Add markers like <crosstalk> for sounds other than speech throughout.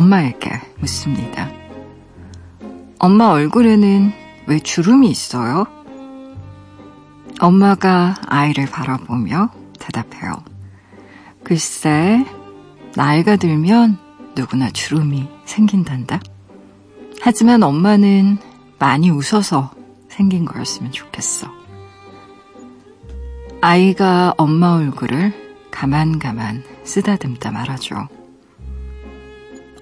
엄마에게 묻습니다. 엄마 얼굴에는 왜 주름이 있어요? 엄마가 아이를 바라보며 대답해요. 글쎄, 나이가 들면 누구나 주름이 생긴단다. 하지만 엄마는 많이 웃어서 생긴 거였으면 좋겠어. 아이가 엄마 얼굴을 가만가만 쓰다듬다 말하죠.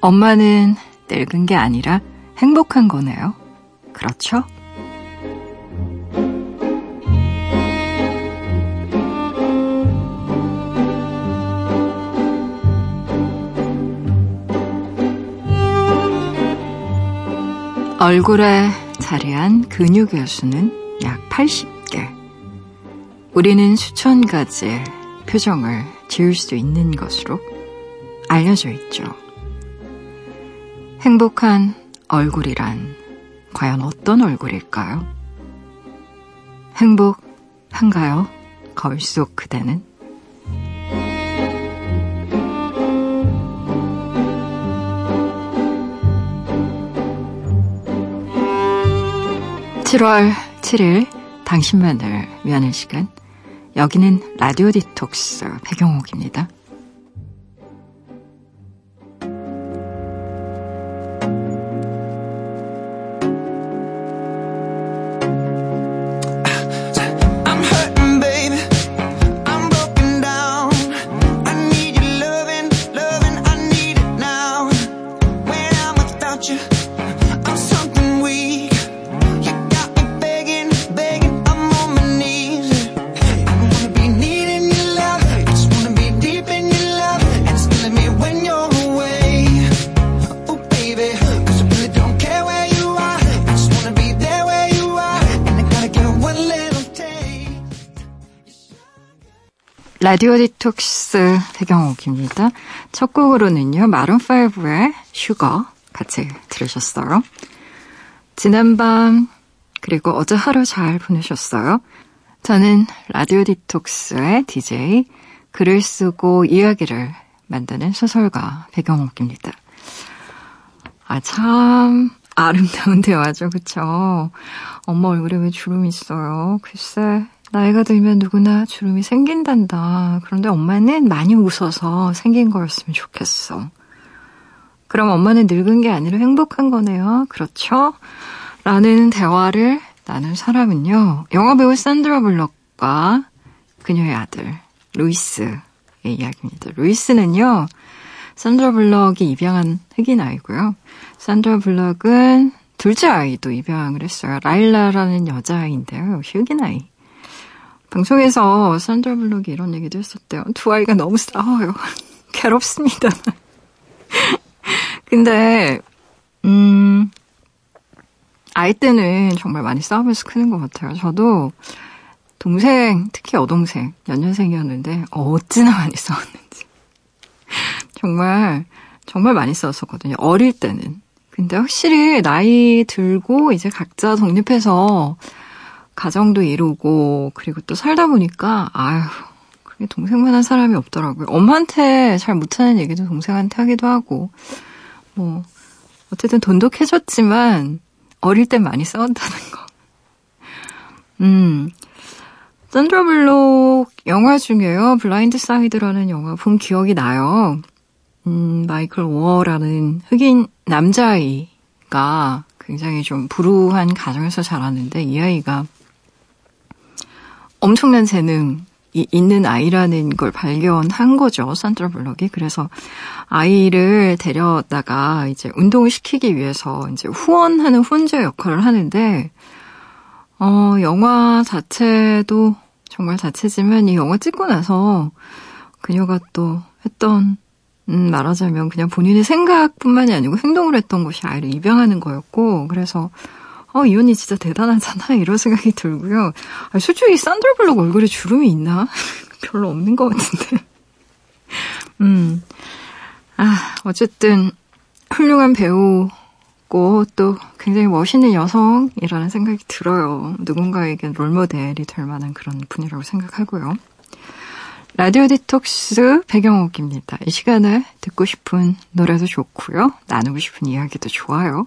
엄마는 늙은 게 아니라 행복한 거네요. 그렇죠? 얼굴에 자리한 근육의 수는 약 80개. 우리는 수천 가지의 표정을 지을 수 있는 것으로 알려져 있죠. 행복한 얼굴이란 과연 어떤 얼굴일까요? 행복한가요? 거울 속 그대는? 7월 7일 당신만을 위하는 시간 여기는 라디오 디톡스 배경옥입니다. 라디오 디톡스 배경옥입니다. 첫 곡으로는요, 마룬5의 Sugar 같이 들으셨어요. 지난밤, 그리고 어제 하루 잘 보내셨어요? 저는 라디오 디톡스의 DJ, 글을 쓰고 이야기를 만드는 소설가 배경옥입니다. 아, 참, 아름다운 대화죠, 그쵸? 엄마 얼굴에 왜 주름이 있어요? 글쎄, 나이가 들면 누구나 주름이 생긴단다. 그런데 엄마는 많이 웃어서 생긴 거였으면 좋겠어. 그럼 엄마는 늙은 게 아니라 행복한 거네요. 그렇죠? 라는 대화를 나눈 사람은요. 영화배우 산드라 블럭과 그녀의 아들 루이스의 이야기입니다. 루이스는요. 산드라 블럭이 입양한 흑인 아이고요. 산드라 블럭은 둘째 아이도 입양을 했어요. 라일라라는 여자아이인데요. 흑인 아이. 방송에서 산드라 블록이 이런 얘기도 했었대요. 두 아이가 너무 싸워요. <laughs> 괴롭습니다. <laughs> 근데, 음, 아이 때는 정말 많이 싸우면서 크는 것 같아요. 저도 동생, 특히 여동생, 연년생이었는데, 어찌나 많이 <laughs> 싸웠는지. 정말, 정말 많이 싸웠었거든요. 어릴 때는. 근데 확실히 나이 들고 이제 각자 독립해서 가정도 이루고 그리고 또 살다 보니까 아휴 그게 동생만 한 사람이 없더라고요. 엄마한테 잘 못하는 얘기도 동생한테 하기도 하고 뭐 어쨌든 돈독해졌지만 어릴 땐 많이 싸웠다는 거. 음. 샌드라 블록 영화 중에요. Blind Side라는 영화 본 기억이 나요. 음, 마이클 오어라는 흑인 남자아이가 굉장히 좀 불우한 가정에서 자랐는데 이 아이가 엄청난 재능이 있는 아이라는 걸 발견한 거죠. 산드라 블럭이. 그래서 아이를 데려다가 이제 운동을 시키기 위해서 이제 후원하는 후원자 역할을 하는데, 어, 영화 자체도 정말 자체지만 이 영화 찍고 나서 그녀가 또 했던 음, 말하자면 그냥 본인의 생각뿐만이 아니고 행동을 했던 것이 아이를 입양하는 거였고, 그래서 어, 이 언니 진짜 대단하잖아. <laughs> 이런 생각이 들고요. 아니, 솔직히 산들블록 얼굴에 주름이 있나? <laughs> 별로 없는 것 같은데. <laughs> 음. 아, 어쨌든, 훌륭한 배우고 또 굉장히 멋있는 여성이라는 생각이 들어요. 누군가에게 롤모델이 될 만한 그런 분이라고 생각하고요. 라디오 디톡스 배경옥입니다. 이 시간에 듣고 싶은 노래도 좋고요. 나누고 싶은 이야기도 좋아요.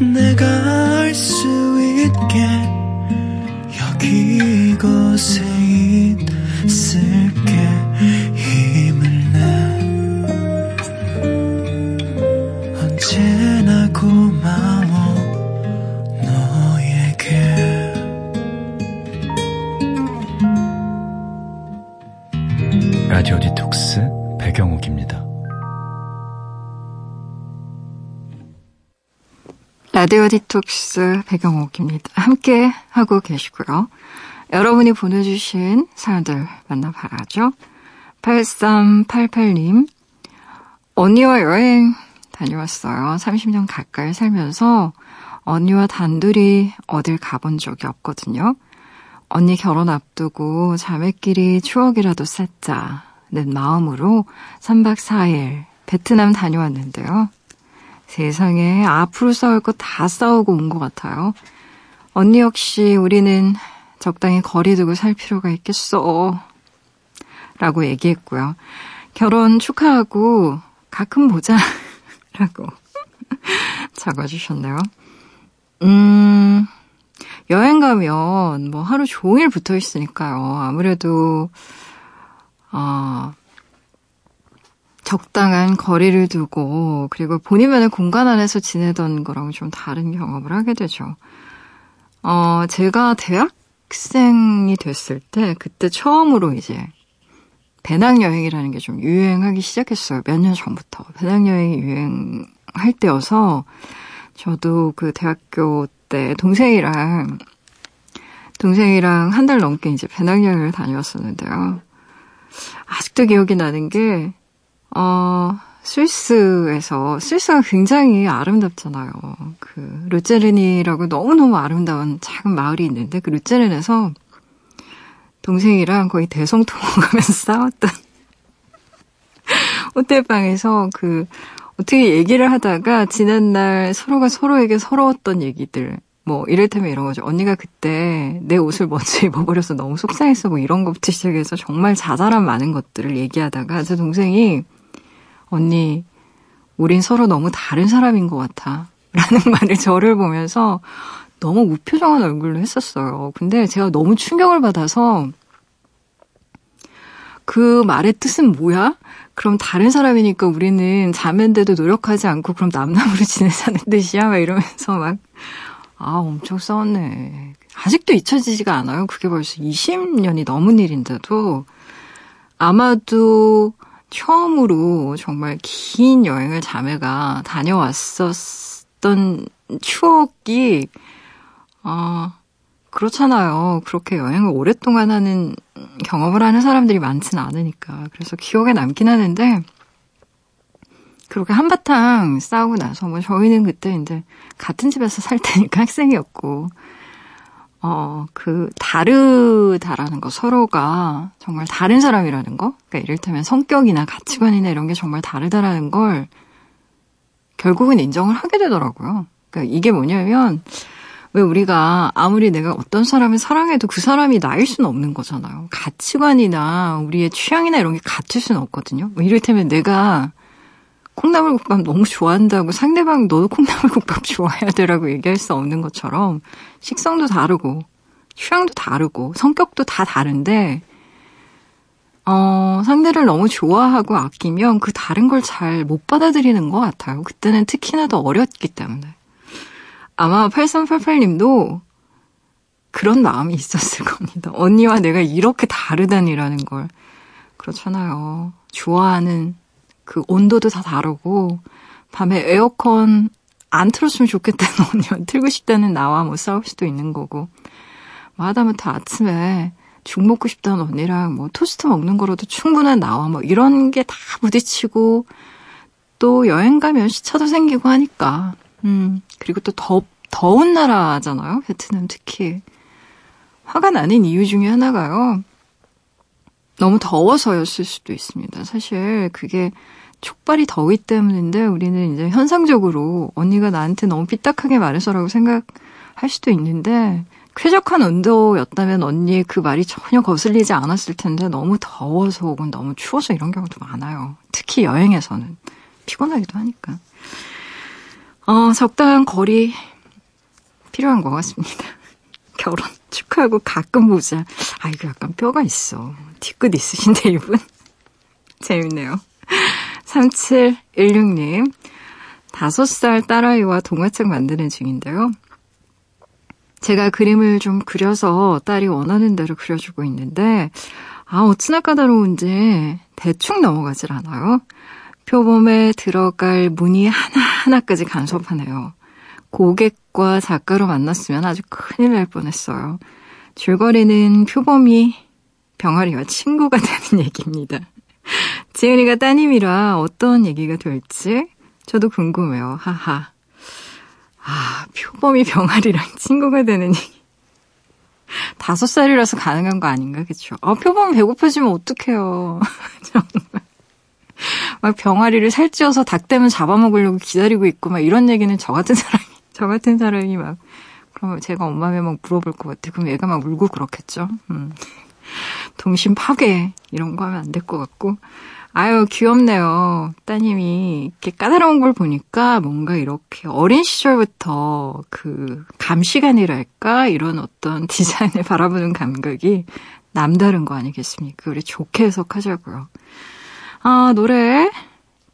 내가 알 수 있게 여기 이곳에 있을게 라디오 디톡스 배경옥입니다. 함께 하고 계시고요. 여러분이 보내주신 사연들 만나봐야죠. 8388님, 언니와 여행 다녀왔어요. 30년 가까이 살면서 언니와 단둘이 어딜 가본 적이 없거든요. 언니 결혼 앞두고 자매끼리 추억이라도 쌓자는 마음으로 3박 4일 베트남 다녀왔는데요. 세상에 앞으로 싸울 거 다 싸우고 온 것 같아요. 언니 역시 우리는 적당히 거리 두고 살 필요가 있겠어. 라고 얘기했고요. 결혼 축하하고 가끔 보자. <laughs> 라고 <laughs> 적어주셨네요. 음, 여행 가면 뭐 하루 종일 붙어 있으니까요. 아무래도, 어, 적당한 거리를 두고, 그리고 본인만의 공간 안에서 지내던 거랑 좀 다른 경험을 하게 되죠. 어, 제가 대학생이 됐을 때, 그때 처음으로 이제, 배낭여행이라는 게 좀 유행하기 시작했어요. 몇 년 전부터. 배낭여행이 유행할 때여서, 저도 그 대학교 때 동생이랑 동생이랑 한 달 넘게 이제 배낭여행을 다녀왔었는데요. 아직도 기억이 나는 게, 어, 스위스에서, 스위스가 굉장히 아름답잖아요. 그, 루제른이라고 너무너무 아름다운 작은 마을이 있는데, 그 루제른에서 동생이랑 거의 대성통하면서 <laughs> 싸웠던 호텔방에서 그, 어떻게 얘기를 하다가 지난날 서로가 서로에게 서러웠던 얘기들, 뭐 이를테면 이런 거죠. 언니가 그때 내 옷을 먼저 <laughs> 입어버려서 너무 속상했어. 뭐 이런 것부터 시작해서 정말 자잘한 많은 것들을 얘기하다가 제 동생이 언니 우린 서로 너무 다른 사람인 것 같아. 라는 <laughs> 말을 저를 보면서 너무 무표정한 얼굴로 했었어요. 근데 제가 너무 충격을 받아서 그 말의 뜻은 뭐야? 그럼 다른 사람이니까 우리는 자매인데도 노력하지 않고 그럼 남남으로 <laughs> 지내자는 뜻이야? 막 이러면서 막, 아, 엄청 싸웠네. 아직도 잊혀지지가 않아요. 그게 벌써 20년이 넘은 일인데도 아마도 처음으로 정말 긴 여행을 자매가 다녀왔었던 추억이, 아, 그렇잖아요. 그렇게 여행을 오랫동안 하는 경험을 하는 사람들이 많지는 않으니까. 그래서 기억에 남긴 하는데, 그렇게 한바탕 싸우고 나서, 뭐, 저희는 그때 이제 같은 집에서 살 때니까 <laughs> 학생이었고, 어, 그, 다르다라는 거, 서로가 정말 다른 사람이라는 거, 그러니까 이를테면 성격이나 가치관이나 이런 게 정말 다르다라는 걸 결국은 인정을 하게 되더라고요. 그러니까 이게 뭐냐면, 왜 우리가 아무리 내가 어떤 사람을 사랑해도 그 사람이 나일 수는 없는 거잖아요. 가치관이나 우리의 취향이나 이런 게 같을 수는 없거든요. 뭐 이를테면 내가 콩나물국밥 너무 좋아한다고 상대방 너도 콩나물국밥 <laughs> 좋아해야 되라고 얘기할 수 없는 것처럼 식성도 다르고 취향도 다르고 성격도 다 다른데 어, 상대를 너무 좋아하고 아끼면 그 다른 걸 잘 못 받아들이는 것 같아요. 그때는 특히나 더 어렸기 때문에. 아마 8388님도 그런 마음이 있었을 <laughs> 겁니다. 언니와 내가 이렇게 다르다니라는 걸. 그렇잖아요. 좋아하는 그 온도도 다 다르고, 밤에 에어컨 안 틀었으면 좋겠다는 <laughs> 언니와 틀고 싶다는 나와 뭐 싸울 수도 있는 거고, 뭐 하다못해 아침에 죽 먹고 싶다는 언니랑 뭐 토스트 먹는 거로도 충분한 나와 뭐 이런 게 다 부딪히고 또 여행 가면 시차도 생기고 하니까. 음 그리고 또 더, 더운 나라잖아요 베트남 특히. 화가 나는 이유 중에 하나가요 너무 더워서였을 수도 있습니다 사실 그게 촉발이 더위 때문인데 우리는 이제 현상적으로 언니가 나한테 너무 삐딱하게 말해서라고 생각할 수도 있는데 쾌적한 온도였다면 언니의 그 말이 전혀 거슬리지 않았을 텐데 너무 더워서 혹은 너무 추워서 이런 경우도 많아요. 특히 여행에서는 피곤하기도 하니까. 어, 적당한 거리 필요한 것 같습니다. <laughs> 결혼 축하하고 가끔 보자. 아, 이거 약간 뼈가 있어. 뒤끝 있으신데, 이분. <laughs> 재밌네요. 3716님. 다섯 살 딸아이와 동화책 만드는 중인데요. 제가 그림을 좀 그려서 딸이 원하는 대로 그려주고 있는데, 아, 어찌나 까다로운지 대충 넘어가질 않아요. 표범에 들어갈 문이 하나하나까지 간섭하네요. 고객과 작가로 만났으면 아주 큰일 날 뻔했어요. 줄거리는 표범이 병아리와 친구가 <laughs> 되는 얘기입니다. 지은이가 따님이라 어떤 얘기가 될지 저도 궁금해요. 하하. 아, 표범이 병아리랑 친구가 되는 얘기. 다섯 살이라서 가능한 거 아닌가, 그쵸? 아, 표범이 배고파지면 어떡해요. <laughs> 정말. 막 병아리를 살찌워서 닭 되면 잡아먹으려고 기다리고 있고, 막 이런 얘기는 저 같은 사람이, 저 같은 사람이 막, 그러면 제가 엄마에 막 물어볼 것 같아. 그럼 얘가 막 울고 그렇겠죠? 음. 동심 파괴, 이런 거 하면 안 될 것 같고. 아유, 귀엽네요. 따님이 이렇게 까다로운 걸 보니까 뭔가 이렇게 어린 시절부터 그 감시관이랄까? 이런 어떤 <laughs> 디자인을 바라보는 감각이 남다른 거 아니겠습니까? 우리 좋게 해석하자고요. 아, 노래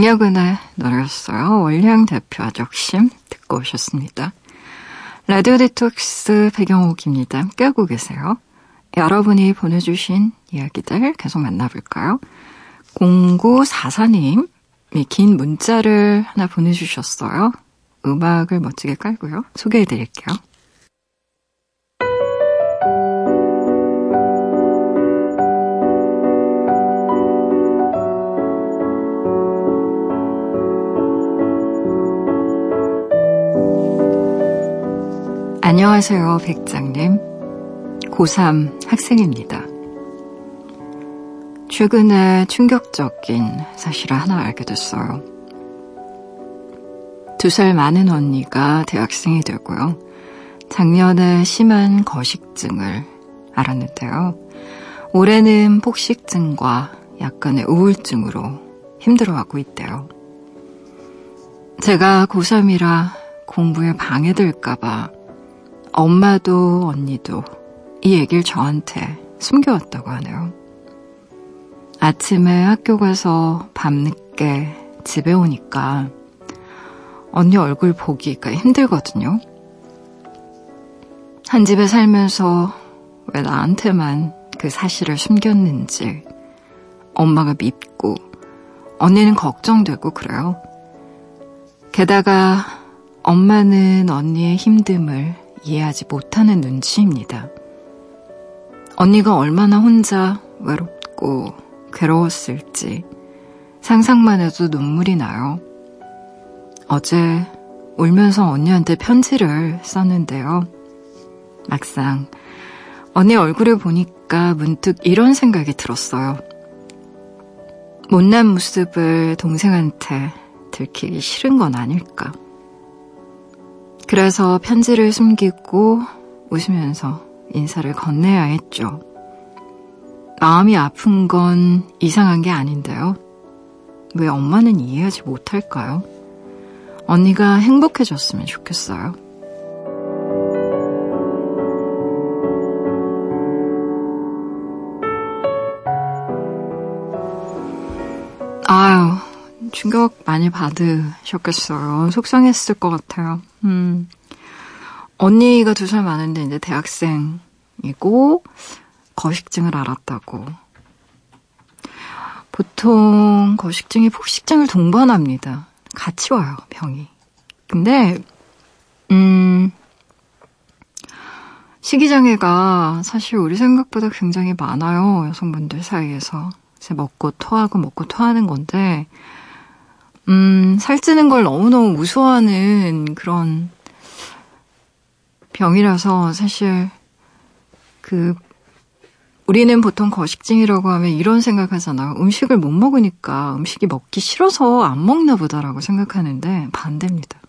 등려근의 노래였어요. 월량 대표 아적심 듣고 오셨습니다. 라디오 디톡스 배경옥입니다. 함께 하고 계세요. 여러분이 보내주신 이야기들 계속 만나볼까요? 0944님, 긴 문자를 하나 보내주셨어요. 음악을 멋지게 깔고요. 소개해드릴게요. 안녕하세요, 백장님. 고3 학생입니다. 최근에 충격적인 사실을 하나 알게 됐어요. 두 살 많은 언니가 대학생이 되고요. 작년에 심한 거식증을 알았는데요. 올해는 폭식증과 약간의 우울증으로 힘들어하고 있대요. 제가 고3이라 공부에 방해될까봐 엄마도 언니도 이 얘기를 저한테 숨겨왔다고 하네요. 아침에 학교 가서 밤늦게 집에 오니까 언니 얼굴 보기가 힘들거든요. 한 집에 살면서 왜 나한테만 그 사실을 숨겼는지 엄마가 밉고 언니는 걱정되고 그래요. 게다가 엄마는 언니의 힘듦을 이해하지 못하는 눈치입니다. 언니가 얼마나 혼자 외롭고 괴로웠을지 상상만 해도 눈물이 나요. 어제 울면서 언니한테 편지를 썼는데요. 막상 언니 얼굴을 보니까 문득 이런 생각이 들었어요. 못난 모습을 동생한테 들키기 싫은 건 아닐까. 그래서 편지를 숨기고 웃으면서 인사를 건네야 했죠. 마음이 아픈 건 이상한 게 아닌데요. 왜 엄마는 이해하지 못할까요? 언니가 행복해졌으면 좋겠어요. 충격 많이 받으셨겠어요. 속상했을 것 같아요. 음. 언니가 두 살 많은데 이제 대학생이고 거식증을 알았다고. 보통 거식증이 폭식증을 동반합니다. 같이 와요, 병이. 근데, 음, 식이장애가 사실 우리 생각보다 굉장히 많아요, 여성분들 사이에서. 이제 먹고 토하고 먹고 토하는 건데, 음, 살찌는 걸 너무너무 무서워하는 그런 병이라서 사실 그 우리는 보통 거식증이라고 하면 이런 생각하잖아요. 음식을 못 먹으니까 음식이 먹기 싫어서 안 먹나 보다라고 생각하는데 반대입니다.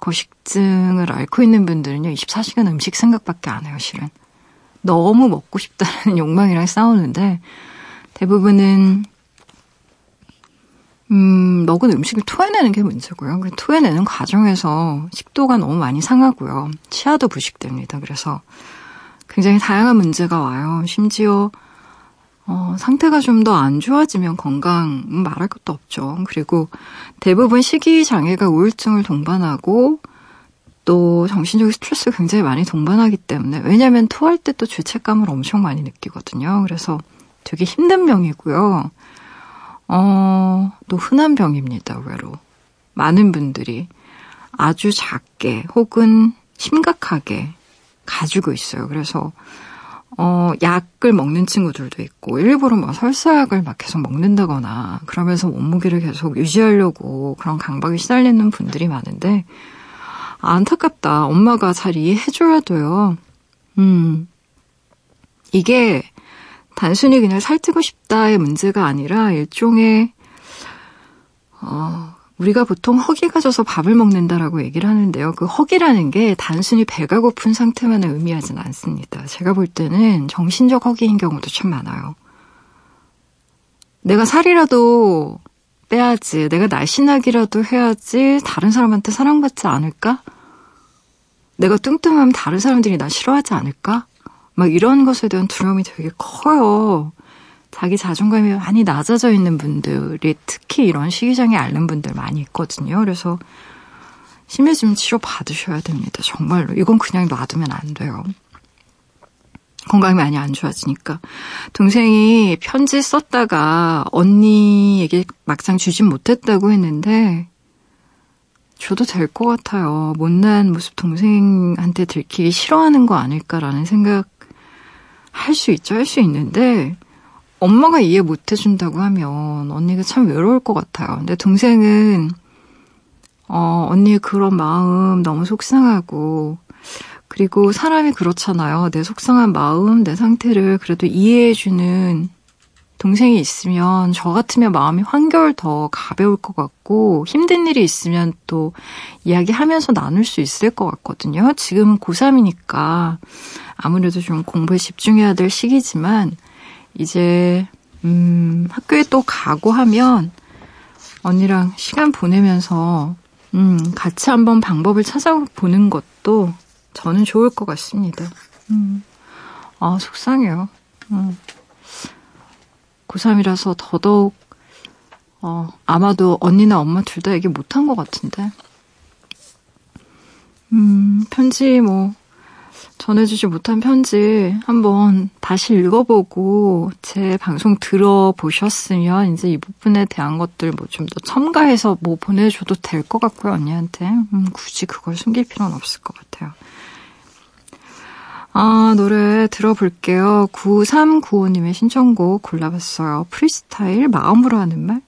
거식증을 앓고 있는 분들은요, 24시간 음식 생각밖에 안 해요, 실은. 너무 먹고 싶다는 욕망이랑 싸우는데, 대부분은, 음, 먹은 음식을 토해내는 게 문제고요. 그 토해내는 과정에서 식도가 너무 많이 상하고요. 치아도 부식됩니다. 그래서 굉장히 다양한 문제가 와요. 심지어 어, 상태가 좀 더 안 좋아지면 건강 말할 것도 없죠. 그리고 대부분 식이 장애가 우울증을 동반하고 또 정신적인 스트레스가 굉장히 많이 동반하기 때문에 왜냐하면 토할 때 또 죄책감을 엄청 많이 느끼거든요. 그래서 되게 힘든 병이고요. 어, 또 흔한 병입니다, 의외로. 많은 분들이 아주 작게 혹은 심각하게 가지고 있어요. 그래서, 어, 약을 먹는 친구들도 있고, 일부러 뭐 설사약을 막 계속 먹는다거나, 그러면서 몸무게를 계속 유지하려고 그런 강박에 시달리는 분들이 많은데, 안타깝다. 엄마가 잘 이해해줘야 돼요. 음. 이게 단순히 그냥 살찌고 싶다의 문제가 아니라 일종의 어, 우리가 보통 허기가 져서 밥을 먹는다라고 얘기를 하는데요. 그 허기라는 게 단순히 배가 고픈 상태만을 의미하진 않습니다. 제가 볼 때는 정신적 허기인 경우도 참 많아요. 내가 살이라도 빼야지, 내가 날씬하기라도 해야지 다른 사람한테 사랑받지 않을까? 내가 뚱뚱하면 다른 사람들이 나 싫어하지 않을까? 막 이런 것에 대한 두려움이 되게 커요. 자기 자존감이 많이 낮아져 있는 분들이 특히 이런 식이장애 앓는 분들 많이 있거든요. 그래서 심해지면 치료 받으셔야 됩니다. 정말로. 이건 그냥 놔두면 안 돼요. 건강이 많이 안 좋아지니까. 동생이 편지 썼다가 언니에게 막상 주진 못했다고 했는데, 줘도 될 것 같아요. 못난 모습 동생한테 들키기 싫어하는 거 아닐까라는 생각 할 수 있죠. 할 수 있는데 엄마가 이해 못 해준다고 하면 언니가 참 외로울 것 같아요. 근데 동생은 어, 언니의 그런 마음 너무 속상하고 그리고 사람이 그렇잖아요. 내 속상한 마음, 내 상태를 그래도 이해해주는 동생이 있으면 저 같으면 마음이 한결 더 가벼울 것 같고 힘든 일이 있으면 또 이야기하면서 나눌 수 있을 것 같거든요. 지금은 고3이니까 아무래도 좀 공부에 집중해야 될 시기지만 이제 음, 학교에 또 가고 하면 언니랑 시간 보내면서 음, 같이 한번 방법을 찾아보는 것도 저는 좋을 것 같습니다. 음. 아, 속상해요. 음. 고3이라서 더더욱, 어, 아마도 언니나 엄마 둘 다 얘기 못한 것 같은데. 음, 편지 뭐, 전해주지 못한 편지 한번 다시 읽어보고 제 방송 들어보셨으면 이제 이 부분에 대한 것들 뭐 좀 더 첨가해서 뭐 보내줘도 될 것 같고요, 언니한테. 음, 굳이 그걸 숨길 필요는 없을 것 같아요. 아, 노래 들어볼게요. 9395님의 신청곡 골라봤어요. 프리스타일 마음으로 하는 말?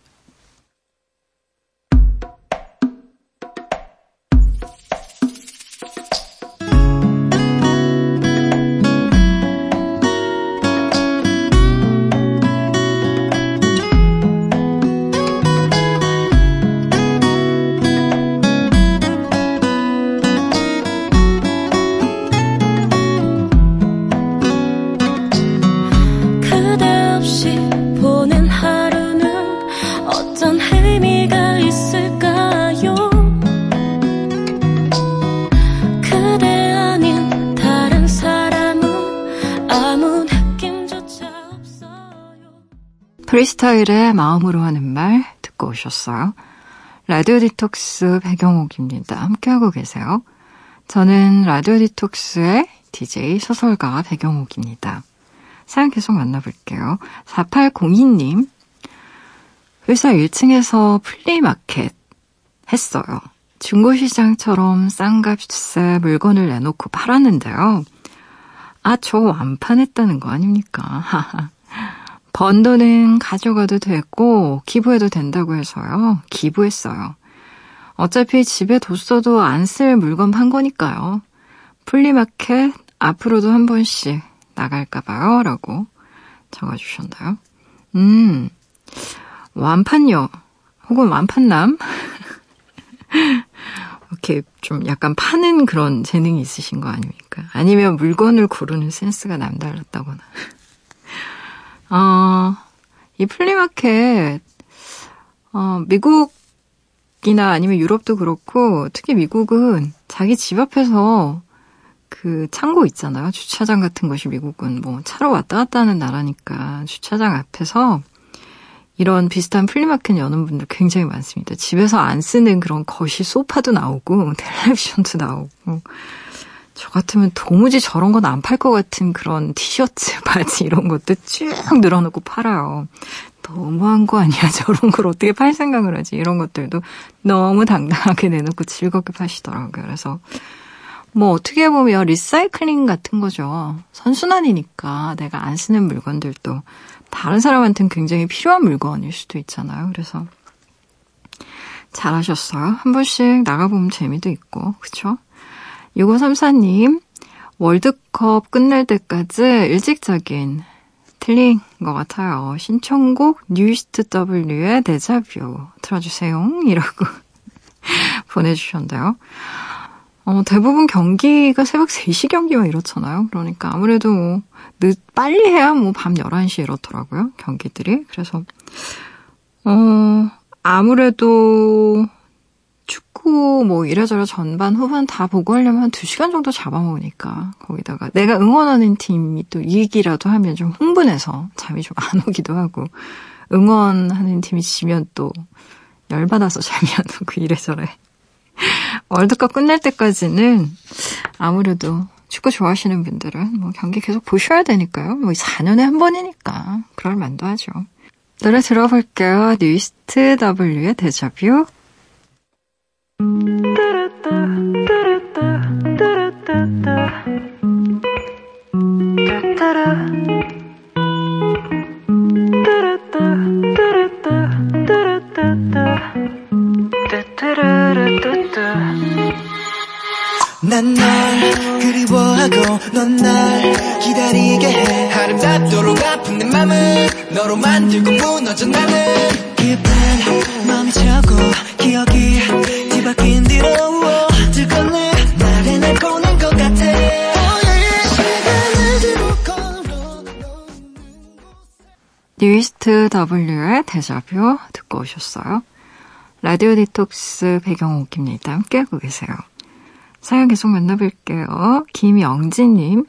프리스타일의 마음으로 하는 말 듣고 오셨어요. 라디오 디톡스 배경옥입니다. 함께하고 계세요. 저는 라디오 디톡스의 DJ 소설가 배경옥입니다. 사연 계속 만나볼게요. 4802님. 회사 1층에서 플리마켓 했어요. 중고시장처럼 싼 값에 물건을 내놓고 팔았는데요. 아, 저 완판했다는 거 아닙니까? 번 돈은 가져가도 되고 기부해도 된다고 해서요. 기부했어요. 어차피 집에 뒀어도 안 쓸 물건 판 거니까요. 플리마켓 앞으로도 한 번씩 나갈까봐요. 라고 적어주셨나요? 음, 완판녀, 혹은 완판남? <laughs> 이렇게 좀 약간 파는 그런 재능이 있으신 거 아닙니까? 아니면 물건을 고르는 센스가 남달랐다거나. 어, 이 플리마켓, 어, 미국이나 아니면 유럽도 그렇고, 특히 미국은 자기 집 앞에서 그 창고 있잖아요. 주차장 같은 것이 미국은 뭐 차로 왔다 갔다 하는 나라니까 주차장 앞에서 이런 비슷한 플리마켓 여는 분들 굉장히 많습니다. 집에서 안 쓰는 그런 거실 소파도 나오고 <laughs> 텔레비전도 나오고 저 같으면 도무지 저런 건 안 팔 것 같은 그런 티셔츠, <laughs> 바지 이런 것도 쭉 늘어놓고 팔아요. 너무한 거 아니야? <laughs> 저런 걸 어떻게 팔 생각을 하지? 이런 것들도 너무 당당하게 내놓고 즐겁게 파시더라고요. 그래서 뭐 어떻게 보면 리사이클링 같은 거죠. 선순환이니까 내가 안 쓰는 물건들도 다른 사람한테는 굉장히 필요한 물건일 수도 있잖아요. 그래서 잘하셨어요. 한 번씩 나가보면 재미도 있고, 그쵸? 6534님, 월드컵 끝날 때까지 일찍적인 틀린 것 같아요. 신청곡 뉴이스트 W의 데자뷰 틀어주세요. <laughs> 이라고 <laughs> 보내주셨는데요. 어, 대부분 경기가 새벽 3시 경기만 이렇잖아요. 그러니까 아무래도 뭐, 늦, 빨리 해야 뭐 밤 11시에 이렇더라고요. 경기들이. 그래서, 어, 아무래도 축구 뭐 이래저래 전반, 후반 다 보고 하려면 한 2시간 정도 잡아먹으니까. 거기다가 내가 응원하는 팀이 또 이기라도 하면 좀 흥분해서 잠이 좀 안 오기도 하고, 응원하는 팀이 지면 또 열받아서 잠이 안 오고 이래저래. 월드컵 끝날 때까지는 아무래도 축구 좋아하시는 분들은 뭐 경기 계속 보셔야 되니까요. 뭐 4년에 한 번이니까 그럴 만도 하죠. 노래 들어볼게요. 뉴이스트 W의 데자뷰. 난널 그리워하고 넌 날 기다리게 해. 아름답도록 아픈 내 맘은 너로 만들고 무너져 나는 기쁜 마음이 차고 기억이 뒤 바뀐 뒤로 뜨거운 날에 날 꺼낸 것 같아 뉴이스트 W의 데자뷰 듣고 오셨어요. 라디오 디톡스 배경옥입니다. 함께하고 계세요. 사연 계속 만나볼게요. 김영진님,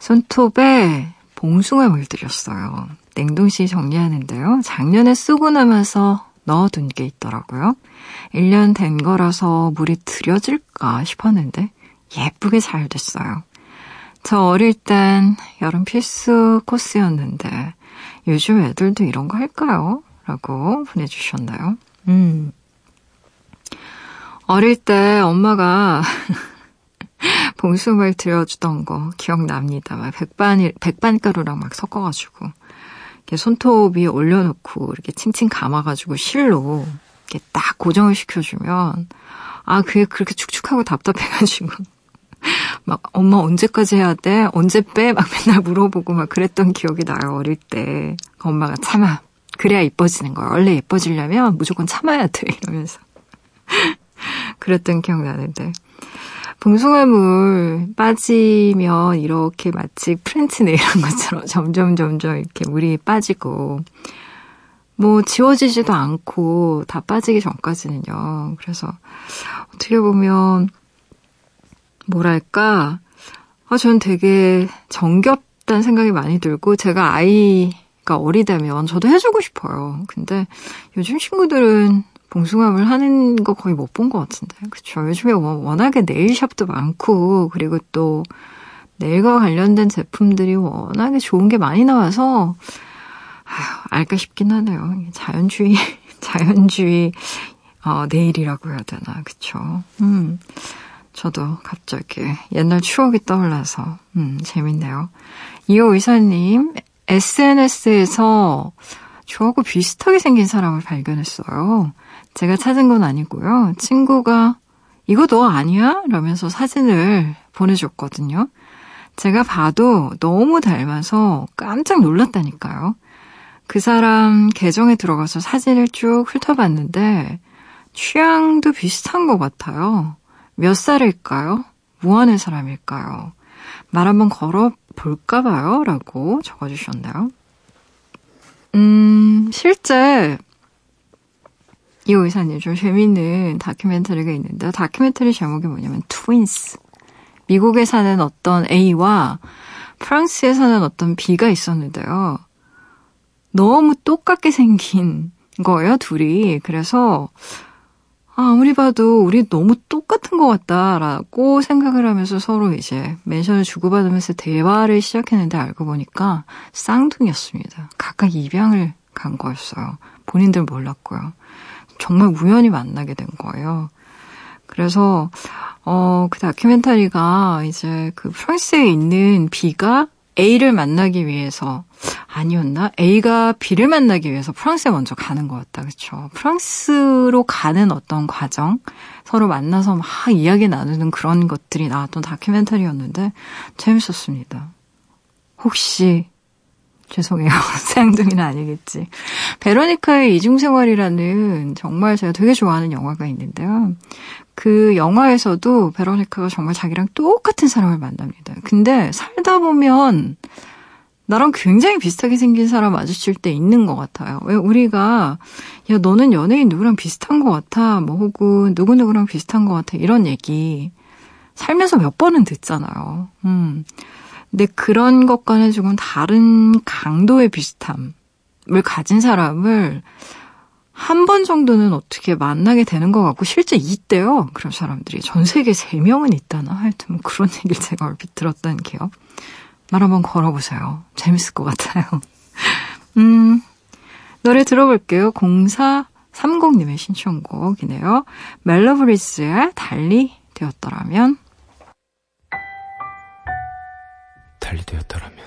손톱에 봉숭아 물들였어요. 냉동실 정리하는데요. 작년에 쓰고 남아서 넣어둔 게 있더라고요. 1년 된 거라서 물이 들여질까 싶었는데 예쁘게 잘 됐어요. 저 어릴 땐 여름 필수 코스였는데 요즘 애들도 이런 거 할까요? 라고 보내주셨나요? 음. 어릴 때 엄마가 <laughs> 봉숭아를 들여주던 거 기억납니다. 막 백반, 백반가루랑 막 섞어가지고, 이렇게 손톱 위에 올려놓고, 이렇게 칭칭 감아가지고 실로, 이렇게 딱 고정을 시켜주면, 아, 그게 그렇게 축축하고 답답해가지고, <laughs> 막, 엄마 언제까지 해야 돼? 언제 빼? 막 맨날 물어보고 막 그랬던 기억이 나요, 어릴 때. 엄마가 참아. 그래야 이뻐지는 거야. 원래 예뻐지려면 무조건 참아야 돼. 이러면서. <laughs> 그랬던 기억 나는데. 봉숭아물 빠지면 이렇게 마치 French nail한 것처럼 <laughs> 점점 점점 이렇게 물이 빠지고 뭐 지워지지도 않고 다 빠지기 전까지는요. 그래서 어떻게 보면 뭐랄까 아, 전 되게 정겹 싶다는 생각이 많이 들고 제가 아이가 어리다면 저도 해주고 싶어요. 근데 요즘 친구들은 봉숭아물 하는 거 거의 못 본 것 같은데. 그쵸. 요즘에 워낙에 네일샵도 많고, 그리고 또 네일과 관련된 제품들이 워낙에 좋은 게 많이 나와서, 아휴, 알까 싶긴 하네요. 자연주의, <laughs> 자연주의, 어, 네일이라고 해야 되나. 그쵸. 음. 저도 갑자기 옛날 추억이 떠올라서, 음, 재밌네요. 이호 의사님, SNS에서 저하고 비슷하게 생긴 사람을 발견했어요. 제가 찾은 건 아니고요. 친구가 이거 너 아니야? 라면서 사진을 보내줬거든요. 제가 봐도 너무 닮아서 깜짝 놀랐다니까요. 그 사람 계정에 들어가서 사진을 쭉 훑어봤는데 취향도 비슷한 것 같아요. 몇 살일까요? 뭐 하는 사람일까요? 말 한번 걸어 볼까봐요? 라고 적어주셨나요? 음, 실제 이 의사님 좀 재밌는 다큐멘터리가 있는데 다큐멘터리 제목이 뭐냐면 트윈스. 미국에 사는 어떤 A와 프랑스에 사는 어떤 B가 있었는데요. 너무 똑같게 생긴 거예요, 둘이. 그래서 아, 아무리 봐도 우리 너무 똑같은 것 같다라고 생각을 하면서 서로 이제 멘션을 주고받으면서 대화를 시작했는데 알고 보니까 쌍둥이였습니다. 각각 입양을 간 거였어요. 본인들 몰랐고요. 정말 우연히 만나게 된 거예요. 그래서 어, 그 다큐멘터리가 이제 그 프랑스에 있는 B가 A를 만나기 위해서 아니었나? A가 B를 만나기 위해서 프랑스에 먼저 가는 것 같다. 그렇죠? 프랑스로 가는 어떤 과정, 서로 만나서 막 이야기 나누는 그런 것들이 나왔던 다큐멘터리였는데 재밌었습니다. 혹시 죄송해요. <laughs> 쌍둥이는 아니겠지. 베로니카의 이중생활이라는 정말 제가 되게 좋아하는 영화가 있는데요. 그 영화에서도 베로니카가 정말 자기랑 똑같은 사람을 만납니다. 근데 살다 보면 나랑 굉장히 비슷하게 생긴 사람 마주칠 때 있는 것 같아요. 왜 우리가 야 너는 연예인 누구랑 비슷한 것 같아, 뭐 혹은 누구 누구랑 비슷한 것 같아 이런 얘기 살면서 몇 번은 듣잖아요. 음. 근데 그런 것과는 조금 다른 강도의 비슷함을 가진 사람을 한 번 정도는 어떻게 만나게 되는 것 같고 실제 있대요. 그런 사람들이 전 세계 3명은 있다나 하여튼 뭐 그런 <laughs> 얘기를 제가 얼핏 들었다는 게요. 말 한번 걸어보세요. 재밌을 것 같아요. <laughs> 음, 노래 들어볼게요. 0430님의 신청곡이네요. 멜로브리스의 달리 되었더라면 달리 되었더라면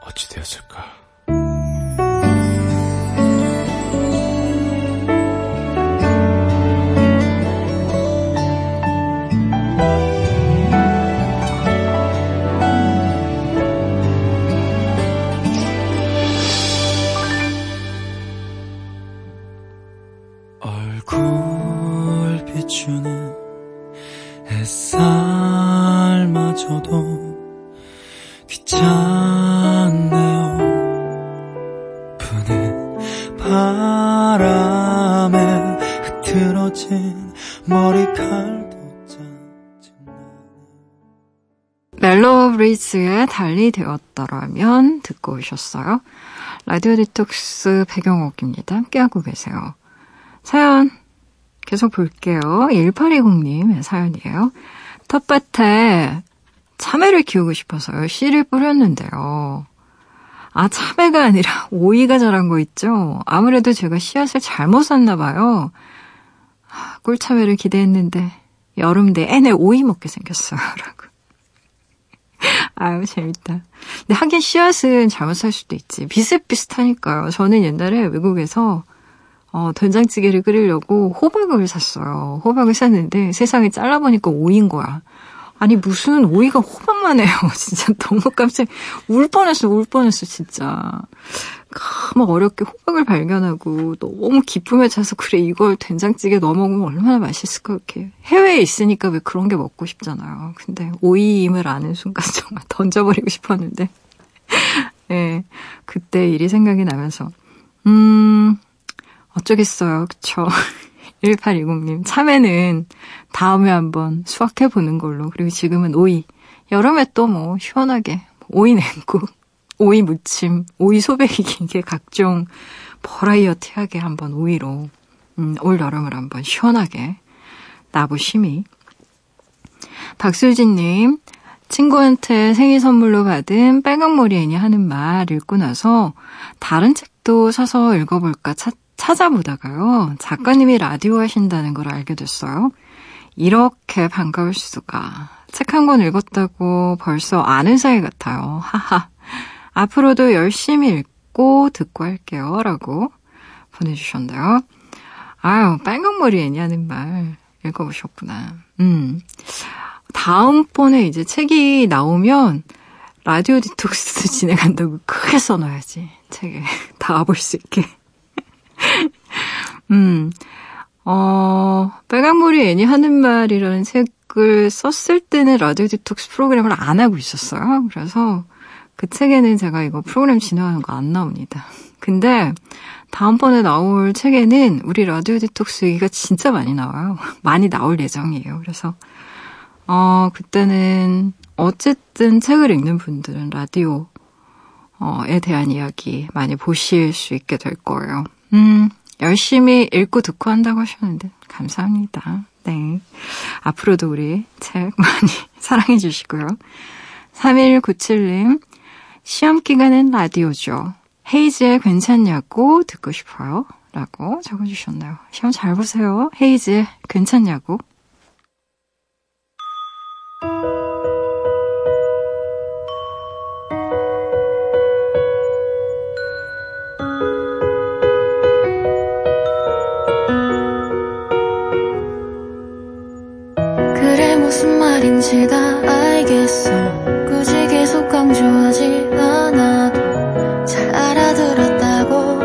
어찌 되었을까? 얼굴 비추는 햇살 마저도 귀찮네요 부는 바람에 흐트러진 머리칼도 멜로우 브리즈의 달리 되었더라면 듣고 오셨어요. 라디오 디톡스 배경옥입니다. 함께하고 계세요. 사연 계속 볼게요. 1820님의 사연이에요. 텃밭에 참외를 키우고 싶어서요. 씨를 뿌렸는데요. 아, 참외가 아니라 <laughs> 오이가 자란 거 있죠? 아무래도 제가 씨앗을 잘못 샀나 봐요. 아, 꿀참외를 기대했는데 여름 내내 오이 먹게 생겼어요. <laughs> 라고. 아유, 재밌다. 근데 하긴 씨앗은 잘못 살 수도 있지. 비슷비슷하니까요. 저는 옛날에 외국에서 어, 된장찌개를 끓이려고 호박을 샀어요. 호박을 샀는데 세상에 잘라보니까 오이인 거야. 아니 무슨 오이가 호박만 해요. <laughs> 진짜 너무 깜짝 울 뻔했어. 울 뻔했어. 진짜. 막 어렵게 호박을 발견하고 너무 기쁨에 차서 그래 이걸 된장찌개 넣어 먹으면 얼마나 맛있을까 이렇게 해외에 있으니까 왜 그런 게 먹고 싶잖아요. 근데 오이임을 아는 순간 <laughs> 정말 던져버리고 싶었는데 <laughs> 예 네, 그때 일이 생각이 나면서 음 어쩌겠어요. 그쵸? 1820님, 참외는 다음에 한번 수확해보는 걸로. 그리고 지금은 오이. 여름에 또 뭐 시원하게 오이 냉국, 오이 무침, 오이 소배기 이게 <laughs> 각종 버라이어티하게 한번 오이로 음, 올 여름을 한번 시원하게 나보심이 박수진님 친구한테 생일 선물로 받은 빨강머리 애니 하는 말 읽고 나서 다른 책도 사서 읽어볼까 차, 찾아보다가요. 작가님이 라디오 하신다는 걸 알게 됐어요. 이렇게 반가울 수가. 책 한 권 읽었다고 벌써 아는 사이 같아요. 하하. 앞으로도 열심히 읽고 듣고 할게요. 라고 보내주셨는데요. 아유, 빨강머리 애니하는 말 읽어보셨구나. 음. 다음번에 이제 책이 나오면 라디오 디톡스 <laughs> 진행한다고 크게 써놔야지. 책에 <laughs> 다 볼 수 있게. 음, 어, 빨강머리 앤이 하는 말이라는 책을 썼을 때는 라디오 디톡스 프로그램을 안 하고 있었어요. 그래서 그 책에는 제가 이거 프로그램 진행하는 거 안 나옵니다. 근데 다음번에 나올 책에는 우리 라디오 디톡스 얘기가 진짜 많이 나와요. <laughs> 많이 나올 예정이에요. 그래서 어, 그때는 어쨌든 책을 읽는 분들은 라디오 에 대한 이야기 많이 보실 수 있게 될 거예요. 음, 열심히 읽고 듣고 한다고 하셨는데 감사합니다. 네. 앞으로도 우리 책 많이 <laughs> 사랑해 주시고요. 3197님, 시험 기간엔 라디오죠. 헤이즈의 괜찮냐고 듣고 싶어요. 라고 적어주셨나요? 시험 잘 보세요. 헤이즈의 괜찮냐고. 말인지 다 알겠어. 굳이 계속 강조하지 않아도 잘 알아들었다고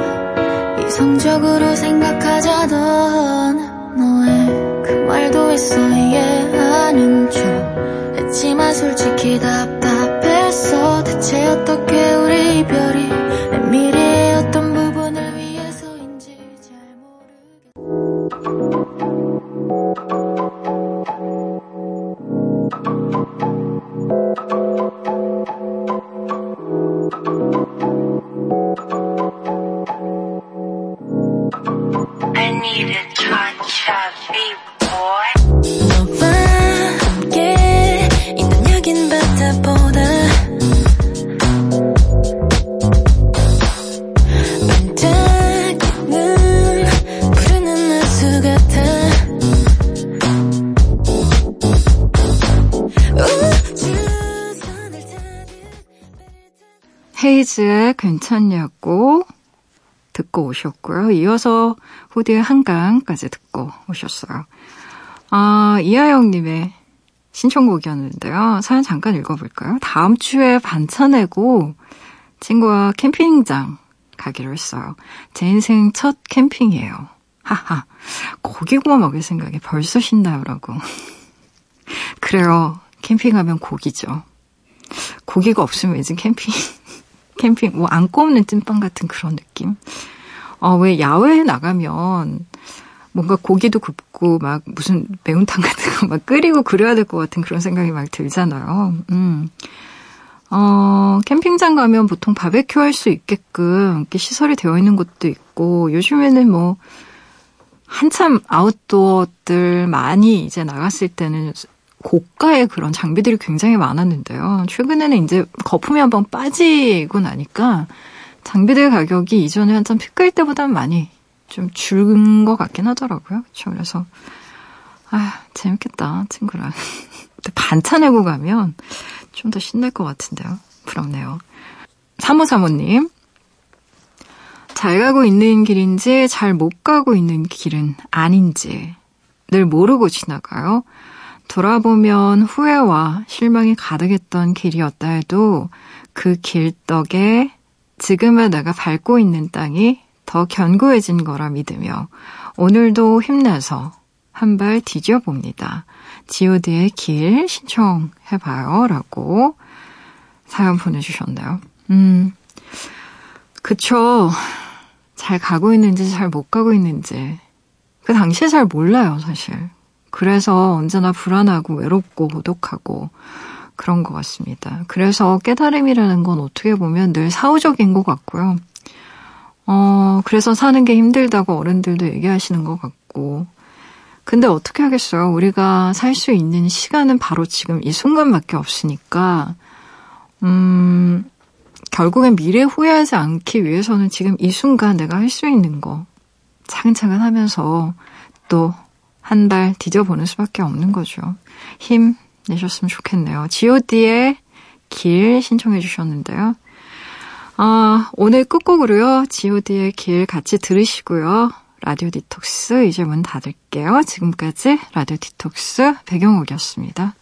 이성적으로 생각하자던 너의 그 말도 있어 이해하는 척 했지만 솔직히 답답했어. 대체 헤이즈의 괜찮냐고 듣고 오셨고요. 이어서 후디의 한강까지 듣고 오셨어요. 아, 이하영님의 신청곡이었는데요. 사연 잠깐 읽어볼까요? 다음 주에 반차 내고 친구와 캠핑장 가기로 했어요. 제 인생 첫 캠핑이에요. 하하. 고기 구워 먹을 생각에 벌써 신나요라고. <laughs> 그래요. 캠핑하면 고기죠. 고기가 없으면 이제 캠핑, <laughs> 캠핑, 뭐, 안 꼽는 찐빵 같은 그런 느낌? 어, 왜 야외에 나가면 뭔가 고기도 굽고 막 무슨 매운탕 같은 거 막 끓이고 그래야 될 것 같은 그런 생각이 막 들잖아요. 음. 어, 캠핑장 가면 보통 바베큐 할 수 있게끔 이렇게 시설이 되어 있는 곳도 있고, 요즘에는 뭐, 한참 아웃도어들 많이 이제 나갔을 때는 고가의 그런 장비들이 굉장히 많았는데요. 최근에는 이제 거품이 한번 빠지고 나니까 장비들 가격이 이전에 한참 피크일 때보다는 많이 좀 줄은 것 같긴 하더라고요. 그렇죠. 그래서 아 재밌겠다 친구랑 <laughs> 반차 내고 가면 좀 더 신날 것 같은데요. 부럽네요. 사모사모님 잘 가고 있는 길인지 잘 못 가고 있는 길은 아닌지 늘 모르고 지나가요. 돌아보면 후회와 실망이 가득했던 길이었다 해도 그 길 덕에 지금의 내가 밟고 있는 땅이 더 견고해진 거라 믿으며 오늘도 힘내서 한 발 뒤져 봅니다. god의 길 신청해봐요. 라고 사연 보내주셨나요? 음, 그쵸. 잘 가고 있는지 잘 못 가고 있는지 그 당시에 잘 몰라요, 사실. 그래서 언제나 불안하고 외롭고 고독하고 그런 것 같습니다. 그래서 깨달음이라는 건 어떻게 보면 늘 사후적인 것 같고요. 어, 그래서 사는 게 힘들다고 어른들도 얘기하시는 것 같고. 근데 어떻게 하겠어요? 우리가 살 수 있는 시간은 바로 지금 이 순간밖에 없으니까, 음, 결국엔 미래 후회하지 않기 위해서는 지금 이 순간 내가 할 수 있는 거 차근차근 하면서 또 한발 디뎌보는 수밖에 없는 거죠. 힘 내셨으면 좋겠네요. god의 길 신청해 주셨는데요. 아, 오늘 끝곡으로요. god의 길 같이 들으시고요. 라디오 디톡스 이제 문 닫을게요. 지금까지 라디오 디톡스 배경옥이었습니다.